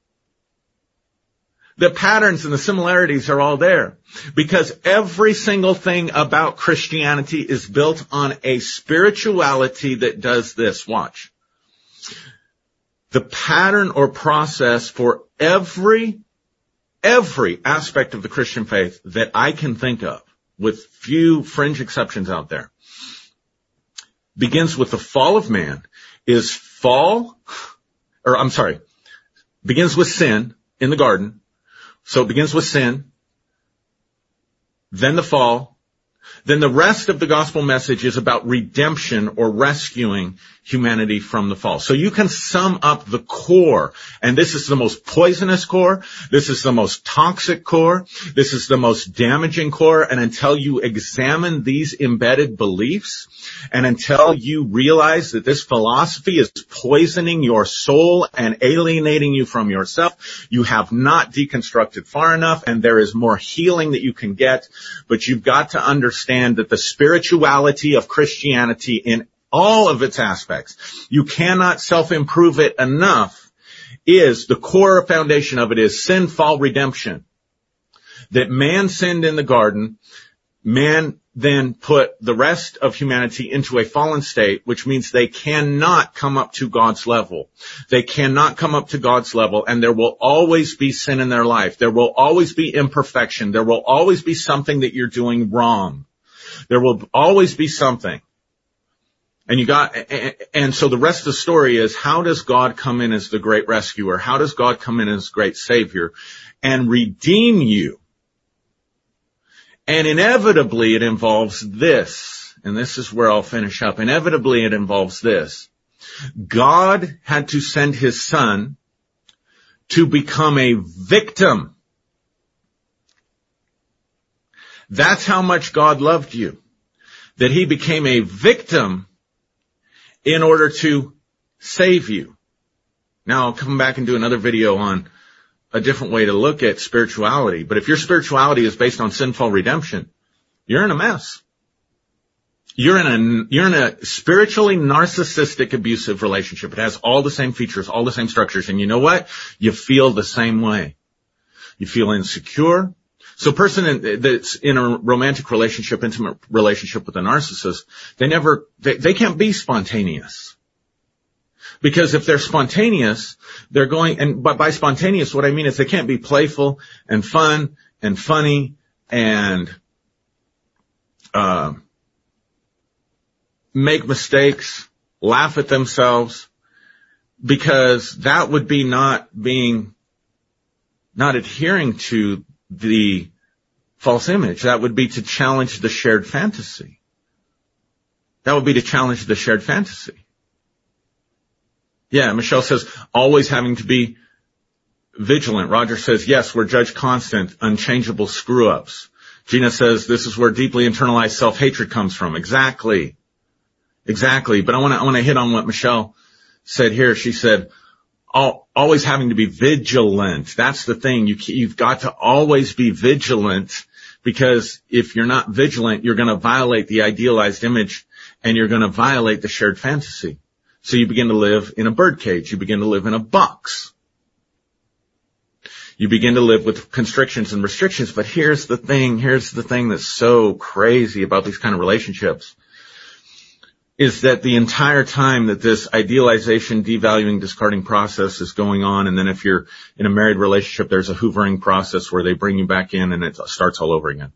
the patterns and the similarities are all there because every single thing about Christianity is built on a spirituality that does this. Watch. The pattern or process for every, every aspect of the Christian faith that I can think of with few fringe exceptions out there begins with the fall of man is fall, or I'm sorry, begins with sin in the garden. So it begins with sin, then the fall, then the rest of the gospel message is about redemption or rescuing humanity from the fall. So you can sum up the core, and this is the most poisonous core, this is the most toxic core, this is the most damaging core, and until you examine these embedded beliefs, and until you realize that this philosophy is poisoning your soul and alienating you from yourself, you have not deconstructed far enough, and there is more healing that you can get, but you've got to understand that the spirituality of Christianity in all of its aspects. You cannot self-improve it enough is the core foundation of it is sin, fall, redemption. That man sinned in the garden, man then put the rest of humanity into a fallen state, which means they cannot come up to God's level. They cannot come up to God's level and there will always be sin in their life. There will always be imperfection. There will always be something that you're doing wrong. There will always be something. And you got, and so the rest of the story is how does God come in as the great rescuer? How does God come in as great savior and redeem you? And inevitably it involves this, and this is where I'll finish up. Inevitably it involves this. God had to send his son to become a victim. That's how much God loved you. That he became a victim in order to save you. Now I'll come back and do another video on a different way to look at spirituality. But if your spirituality is based on sinful redemption, you're in a mess. You're in a, you're in a spiritually narcissistic abusive relationship. It has all the same features, all the same structures. And you know what? You feel the same way. You feel insecure. So person that's in a romantic relationship, intimate relationship with a narcissist, they never, they, they can't be spontaneous. Because if they're spontaneous, they're going, and but by spontaneous, what I mean is they can't be playful and fun and funny and, uh, make mistakes, laugh at themselves, because that would be not being, not adhering to the false image. That would be to challenge the shared fantasy. That would be to challenge the shared fantasy. Yeah, Michelle says always having to be vigilant. Roger says, yes, we're judge constant, unchangeable screw ups. Gina says this is where deeply internalized self-hatred comes from. Exactly. Exactly. But I want to, I want to hit on what Michelle said here. She said, always having to be vigilant. That's the thing. You, you've got to always be vigilant because if you're not vigilant, you're going to violate the idealized image and you're going to violate the shared fantasy. So you begin to live in a birdcage. You begin to live in a box. You begin to live with constrictions and restrictions. But here's the thing. Here's the thing that's so crazy about these kind of relationships is that the entire time that this idealization, devaluing, discarding process is going on, and then if you're in a married relationship, there's a hoovering process where they bring you back in and it starts all over again.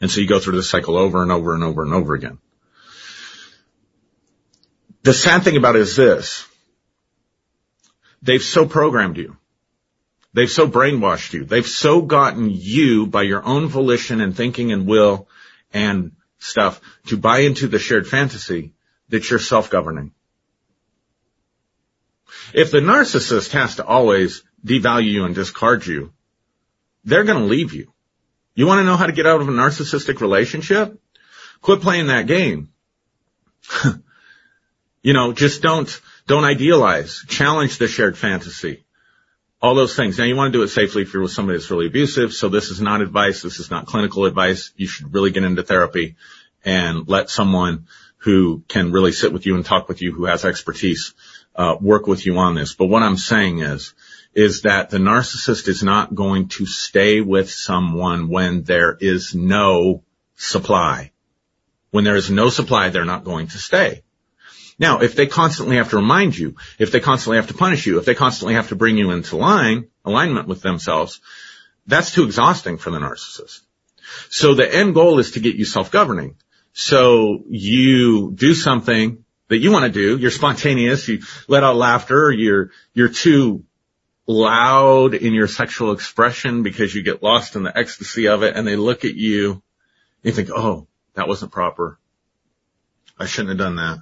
And so you go through this cycle over and over and over and over again. The sad thing about it is this. They've so programmed you. They've so brainwashed you. They've so gotten you by your own volition and thinking and will and stuff to buy into the shared fantasy that you're self-governing. If the narcissist has to always devalue you and discard you, they're going to leave you. You want to know how to get out of a narcissistic relationship? Quit playing that game. you know, just don't, don't idealize. Challenge the shared fantasy. All those things. Now you want to do it safely if you're with somebody that's really abusive. So this is not advice. This is not clinical advice. You should really get into therapy and let someone who can really sit with you and talk with you, who has expertise, uh, work with you on this. But what I'm saying is, is that the narcissist is not going to stay with someone when there is no supply. When there is no supply, they're not going to stay. Now, if they constantly have to remind you, if they constantly have to punish you, if they constantly have to bring you into line, alignment with themselves, that's too exhausting for the narcissist. So the end goal is to get you self-governing. So you do something that you want to do. You're spontaneous. You let out laughter. You're, you're too loud in your sexual expression because you get lost in the ecstasy of it and they look at you and you think, oh, that wasn't proper. I shouldn't have done that.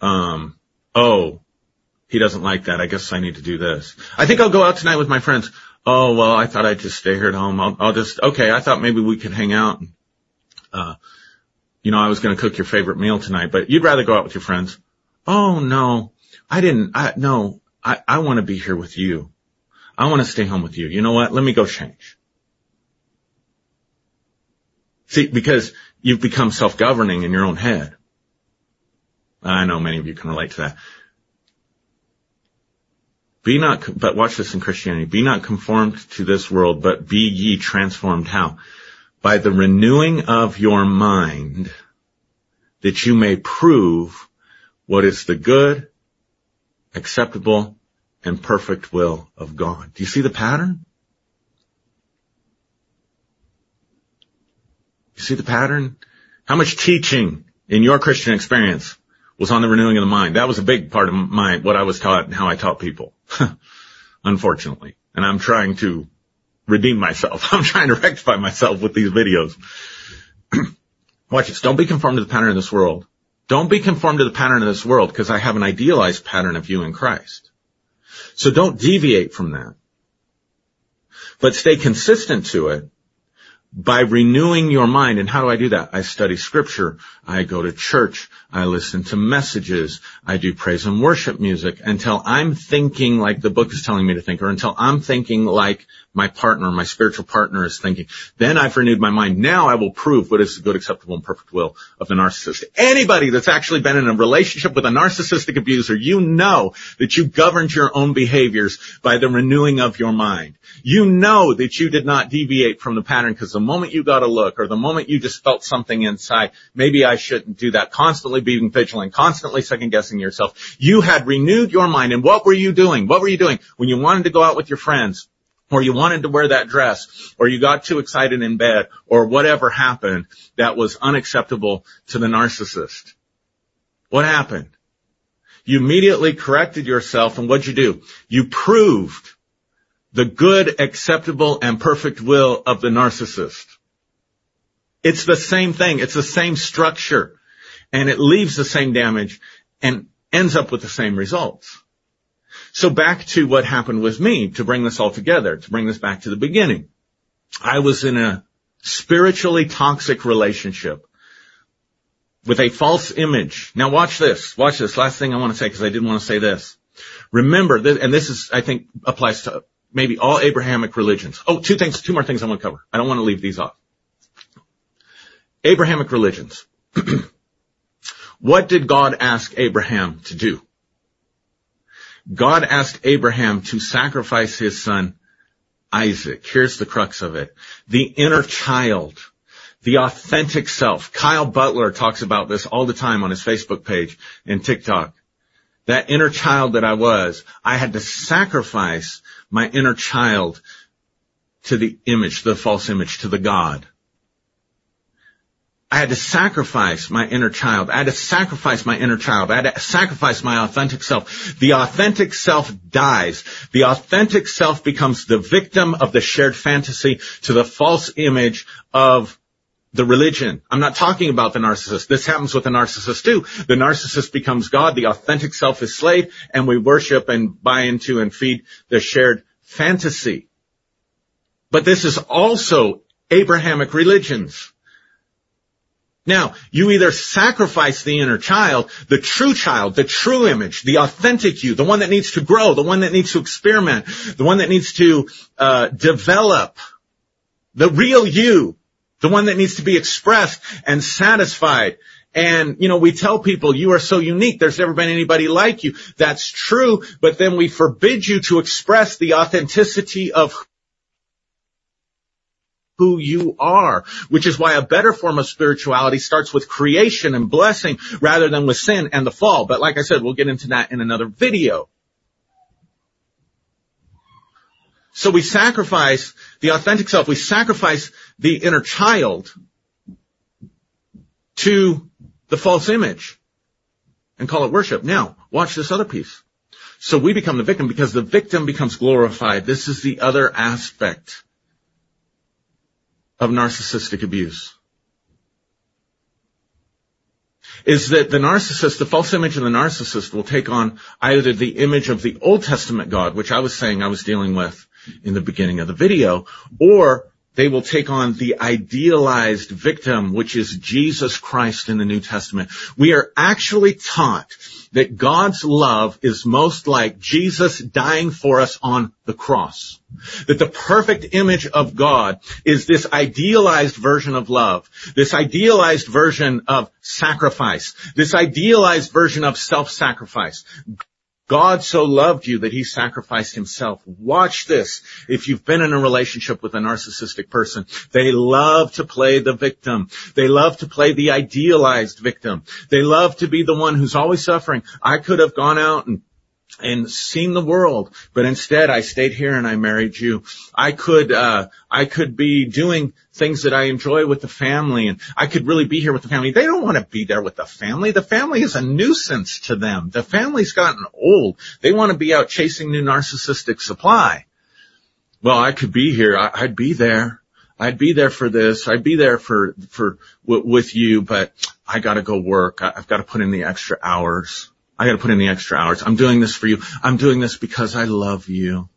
Um, oh, he doesn't like that. I guess I need to do this. I think I'll go out tonight with my friends. Oh, well, I thought I'd just stay here at home. I'll, I'll just, okay, I thought maybe we could hang out. Uh, you know, I was going to cook your favorite meal tonight, but you'd rather go out with your friends. Oh, no, I didn't. I, no, I, I want to be here with you. I want to stay home with you. You know what? Let me go change. See, because you've become self-governing in your own head. I know many of you can relate to that. Be not, but watch this in Christianity. Be not conformed to this world, but be ye transformed. How? By the renewing of your mind that you may prove what is the good, acceptable, and perfect will of God. Do you see the pattern? You see the pattern? How much teaching in your Christian experience was on the renewing of the mind. That was a big part of my, what I was taught and how I taught people. Unfortunately. And I'm trying to redeem myself. I'm trying to rectify myself with these videos. Watch this. Don't be conformed to the pattern of this world. Don't be conformed to the pattern of this world because I have an idealized pattern of you in Christ. So don't deviate from that. But stay consistent to it by renewing your mind. And how do I do that? I study scripture. I go to church. I listen to messages. I do praise and worship music until I'm thinking like the book is telling me to think or until I'm thinking like my partner, my spiritual partner is thinking. Then I've renewed my mind. Now I will prove what is the good, acceptable, and perfect will of the narcissist. Anybody that's actually been in a relationship with a narcissistic abuser, you know that you governed your own behaviors by the renewing of your mind. You know that you did not deviate from the pattern because the moment you got a look or the moment you just felt something inside, maybe I shouldn't do that. Constantly being vigilant, constantly second guessing yourself. You had renewed your mind and what were you doing? What were you doing when you wanted to go out with your friends? or you wanted to wear that dress, or you got too excited in bed, or whatever happened that was unacceptable to the narcissist. What happened? You immediately corrected yourself and what'd you do? You proved the good, acceptable, and perfect will of the narcissist. It's the same thing. It's the same structure and it leaves the same damage and ends up with the same results. So back to what happened with me to bring this all together, to bring this back to the beginning. I was in a spiritually toxic relationship with a false image. Now watch this. Watch this. Last thing I want to say because I didn't want to say this. Remember, this, and this is, I think, applies to maybe all Abrahamic religions. Oh, two things, two more things I want to cover. I don't want to leave these off. Abrahamic religions. what did God ask Abraham to do? God asked Abraham to sacrifice his son Isaac. Here's the crux of it. The inner child, the authentic self. Kyle Butler talks about this all the time on his Facebook page and TikTok. That inner child that I was, I had to sacrifice my inner child to the image, the false image, to the God. I had to sacrifice my inner child. I had to sacrifice my inner child. I had to sacrifice my authentic self. The authentic self dies. The authentic self becomes the victim of the shared fantasy to the false image of the religion. I'm not talking about the narcissist. This happens with the narcissist too. The narcissist becomes God. The authentic self is slave and we worship and buy into and feed the shared fantasy. But this is also Abrahamic religions. Now, you either sacrifice the inner child, the true child, the true image, the authentic you, the one that needs to grow, the one that needs to experiment, the one that needs to uh, develop, the real you, the one that needs to be expressed and satisfied And, you know, we tell people you are so unique. There's never been anybody like you. That's true. But then we forbid you to express the authenticity of who you are, which is why a better form of spirituality starts with creation and blessing rather than with sin and the fall. But like I said, we'll get into that in another video. So we sacrifice the authentic self. We sacrifice the inner child to the false image and call it worship. Now, watch this other piece. So we become the victim because the victim becomes glorified. This is the other aspect of narcissistic abuse is that the narcissist, the false image of the narcissist will take on either the image of the Old Testament God, which I was saying I was dealing with in the beginning of the video, or they will take on the idealized victim, which is Jesus Christ in the New Testament. We are actually taught that God's love is most like Jesus dying for us on the cross. That the perfect image of God is this idealized version of love, this idealized version of sacrifice, this idealized version of self-sacrifice. God so loved you that he sacrificed himself. Watch this. If you've been in a relationship with a narcissistic person, they love to play the victim. They love to play the idealized victim. They love to be the one who's always suffering. I could have gone out and and seen the world, but instead I stayed here and I married you. I could, uh, I could be doing things that I enjoy with the family and I could really be here with the family. They don't want to be there with the family. The family is a nuisance to them. The family's gotten old. They want to be out chasing new narcissistic supply. Well, I could be here. I, would be there. I'd be there for this. I'd be there for, for, w- with you, but I gotta go work. I, I've got to put in the extra hours. I gotta put in the extra hours. I'm doing this for you. I'm doing this because I love you.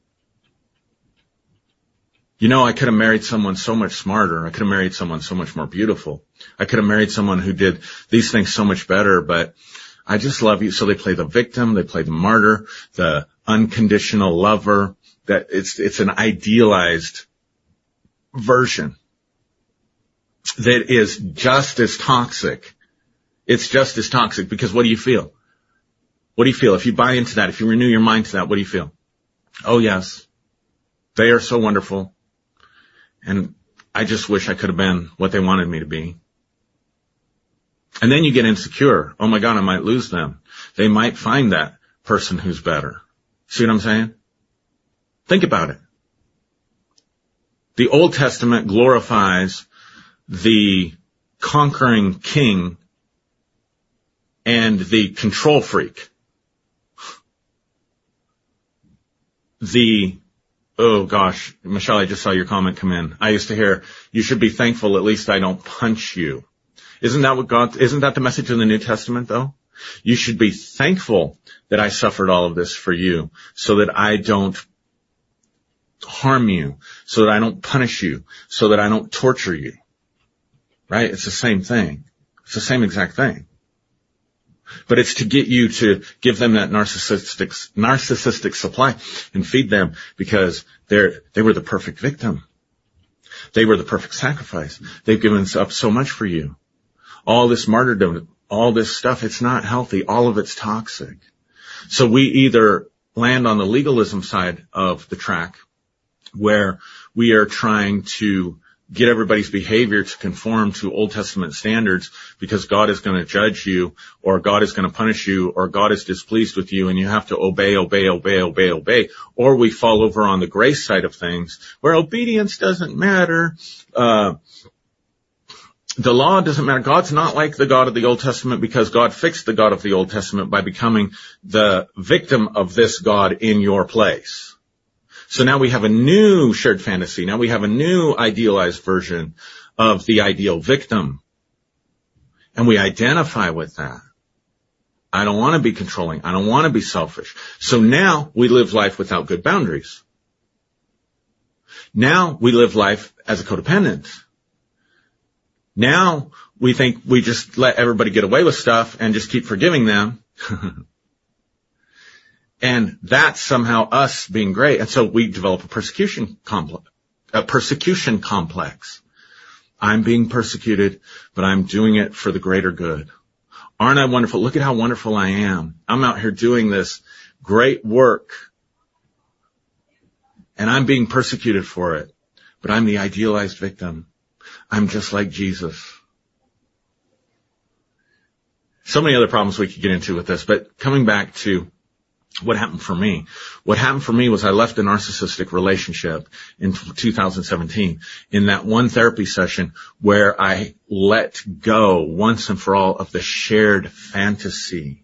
You know, I could have married someone so much smarter. I could have married someone so much more beautiful. I could have married someone who did these things so much better, but I just love you. So they play the victim, they play the martyr, the unconditional lover, that it's, it's an idealized version that is just as toxic. It's just as toxic because what do you feel? What do you feel? If you buy into that, if you renew your mind to that, what do you feel? Oh yes, they are so wonderful. And I just wish I could have been what they wanted me to be. And then you get insecure. Oh my God, I might lose them. They might find that person who's better. See what I'm saying? Think about it. The Old Testament glorifies the conquering king and the control freak. The oh gosh, Michelle, I just saw your comment come in. I used to hear, you should be thankful at least I don't punch you. Isn't that what God, isn't that the message in the New Testament though? You should be thankful that I suffered all of this for you so that I don't harm you, so that I don't punish you, so that I don't torture you. Right? It's the same thing. It's the same exact thing but it's to get you to give them that narcissistic, narcissistic supply and feed them because they're, they were the perfect victim. They were the perfect sacrifice. They've given up so much for you. All this martyrdom, all this stuff, it's not healthy. All of it's toxic. So we either land on the legalism side of the track where we are trying to get everybody's behavior to conform to Old Testament standards because God is going to judge you or God is going to punish you or God is displeased with you and you have to obey, obey, obey, obey, obey. Or we fall over on the grace side of things where obedience doesn't matter. Uh, the law doesn't matter. God's not like the God of the Old Testament because God fixed the God of the Old Testament by becoming the victim of this God in your place. So now we have a new shared fantasy. Now we have a new idealized version of the ideal victim. And we identify with that. I don't want to be controlling. I don't want to be selfish. So now we live life without good boundaries. Now we live life as a codependent. Now we think we just let everybody get away with stuff and just keep forgiving them. And that's somehow us being great. And so we develop a persecution complex, a persecution complex. I'm being persecuted, but I'm doing it for the greater good. Aren't I wonderful? Look at how wonderful I am. I'm out here doing this great work and I'm being persecuted for it, but I'm the idealized victim. I'm just like Jesus. So many other problems we could get into with this, but coming back to what happened for me. What happened for me was I left a narcissistic relationship in 2017 in that one therapy session where I let go once and for all of the shared fantasy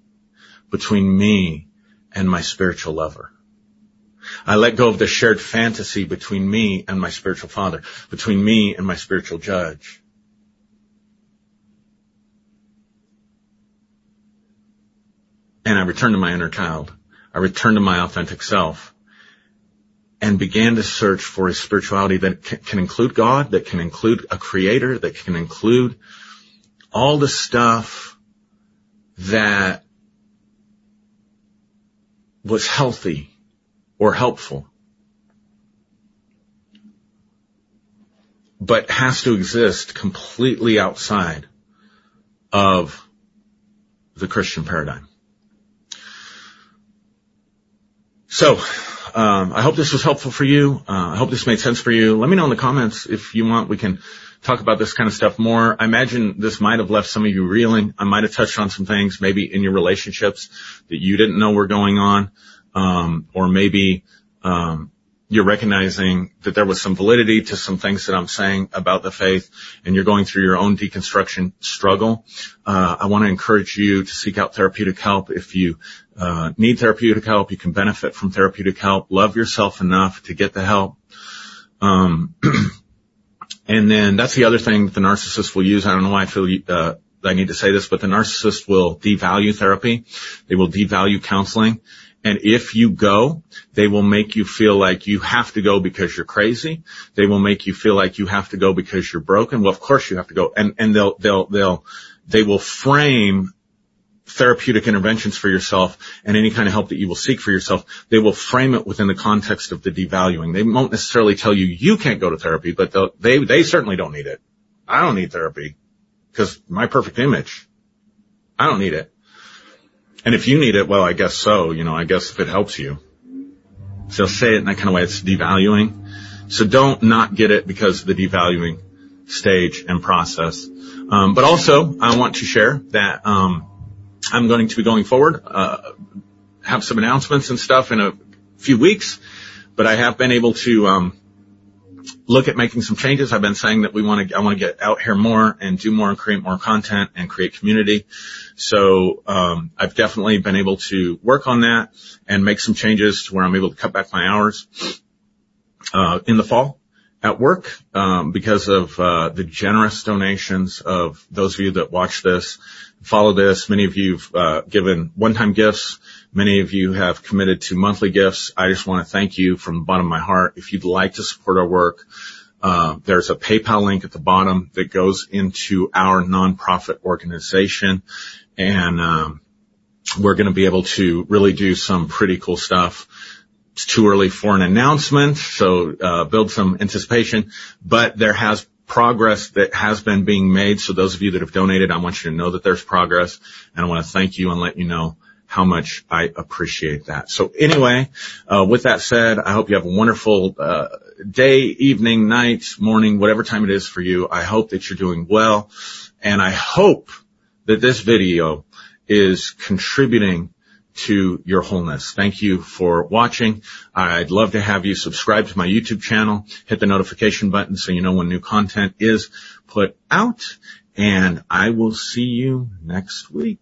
between me and my spiritual lover. I let go of the shared fantasy between me and my spiritual father, between me and my spiritual judge. And I returned to my inner child. I returned to my authentic self and began to search for a spirituality that can include God, that can include a creator, that can include all the stuff that was healthy or helpful, but has to exist completely outside of the Christian paradigm. So, um, I hope this was helpful for you. Uh, I hope this made sense for you. Let me know in the comments if you want. We can talk about this kind of stuff more. I imagine this might have left some of you reeling. I might have touched on some things maybe in your relationships that you didn't know were going on, um, or maybe um, you're recognizing that there was some validity to some things that I'm saying about the faith and you're going through your own deconstruction struggle, uh, I want to encourage you to seek out therapeutic help. If you uh, need therapeutic help, you can benefit from therapeutic help. Love yourself enough to get the help. Um, and then that's the other thing that the narcissist will use. I don't know why I feel uh, I need to say this, but the narcissist will devalue therapy. They will devalue counseling. And if you go, they will make you feel like you have to go because you're crazy. They will make you feel like you have to go because you're broken. Well, of course you have to go. And, and they'll, they'll, they'll, they will frame therapeutic interventions for yourself and any kind of help that you will seek for yourself, they will frame it within the context of the devaluing. They won't necessarily tell you you can't go to therapy, but they, they certainly don't need it. I don't need therapy because my perfect image. I don't need it. And if you need it, well, I guess so. You know, I guess if it helps you. So say it in that kind of way. It's devaluing. So don't not get it because of the devaluing stage and process. Um, but also, I want to share that um, I'm going to be going forward, uh, have some announcements and stuff in a few weeks. But I have been able to um, look at making some changes. I've been saying that we want to, I want to get out here more and do more and create more content and create community. So, um, I've definitely been able to work on that and make some changes to where I'm able to cut back my hours, uh, in the fall at work, um, because of, uh, the generous donations of those of you that watch this, follow this. Many of you've, uh, given one-time gifts. Many of you have committed to monthly gifts. I just want to thank you from the bottom of my heart. If you'd like to support our work, uh, there's a PayPal link at the bottom that goes into our nonprofit organization, and um, we're going to be able to really do some pretty cool stuff. It's too early for an announcement, so uh, build some anticipation. But there has progress that has been being made. So those of you that have donated, I want you to know that there's progress, and I want to thank you and let you know how much I appreciate that. So anyway, uh, with that said, I hope you have a wonderful uh, day, evening, night, morning, whatever time it is for you. I hope that you're doing well, and I hope that this video is contributing to your wholeness. Thank you for watching. I'd love to have you subscribe to my YouTube channel, hit the notification button so you know when new content is put out, and I will see you next week.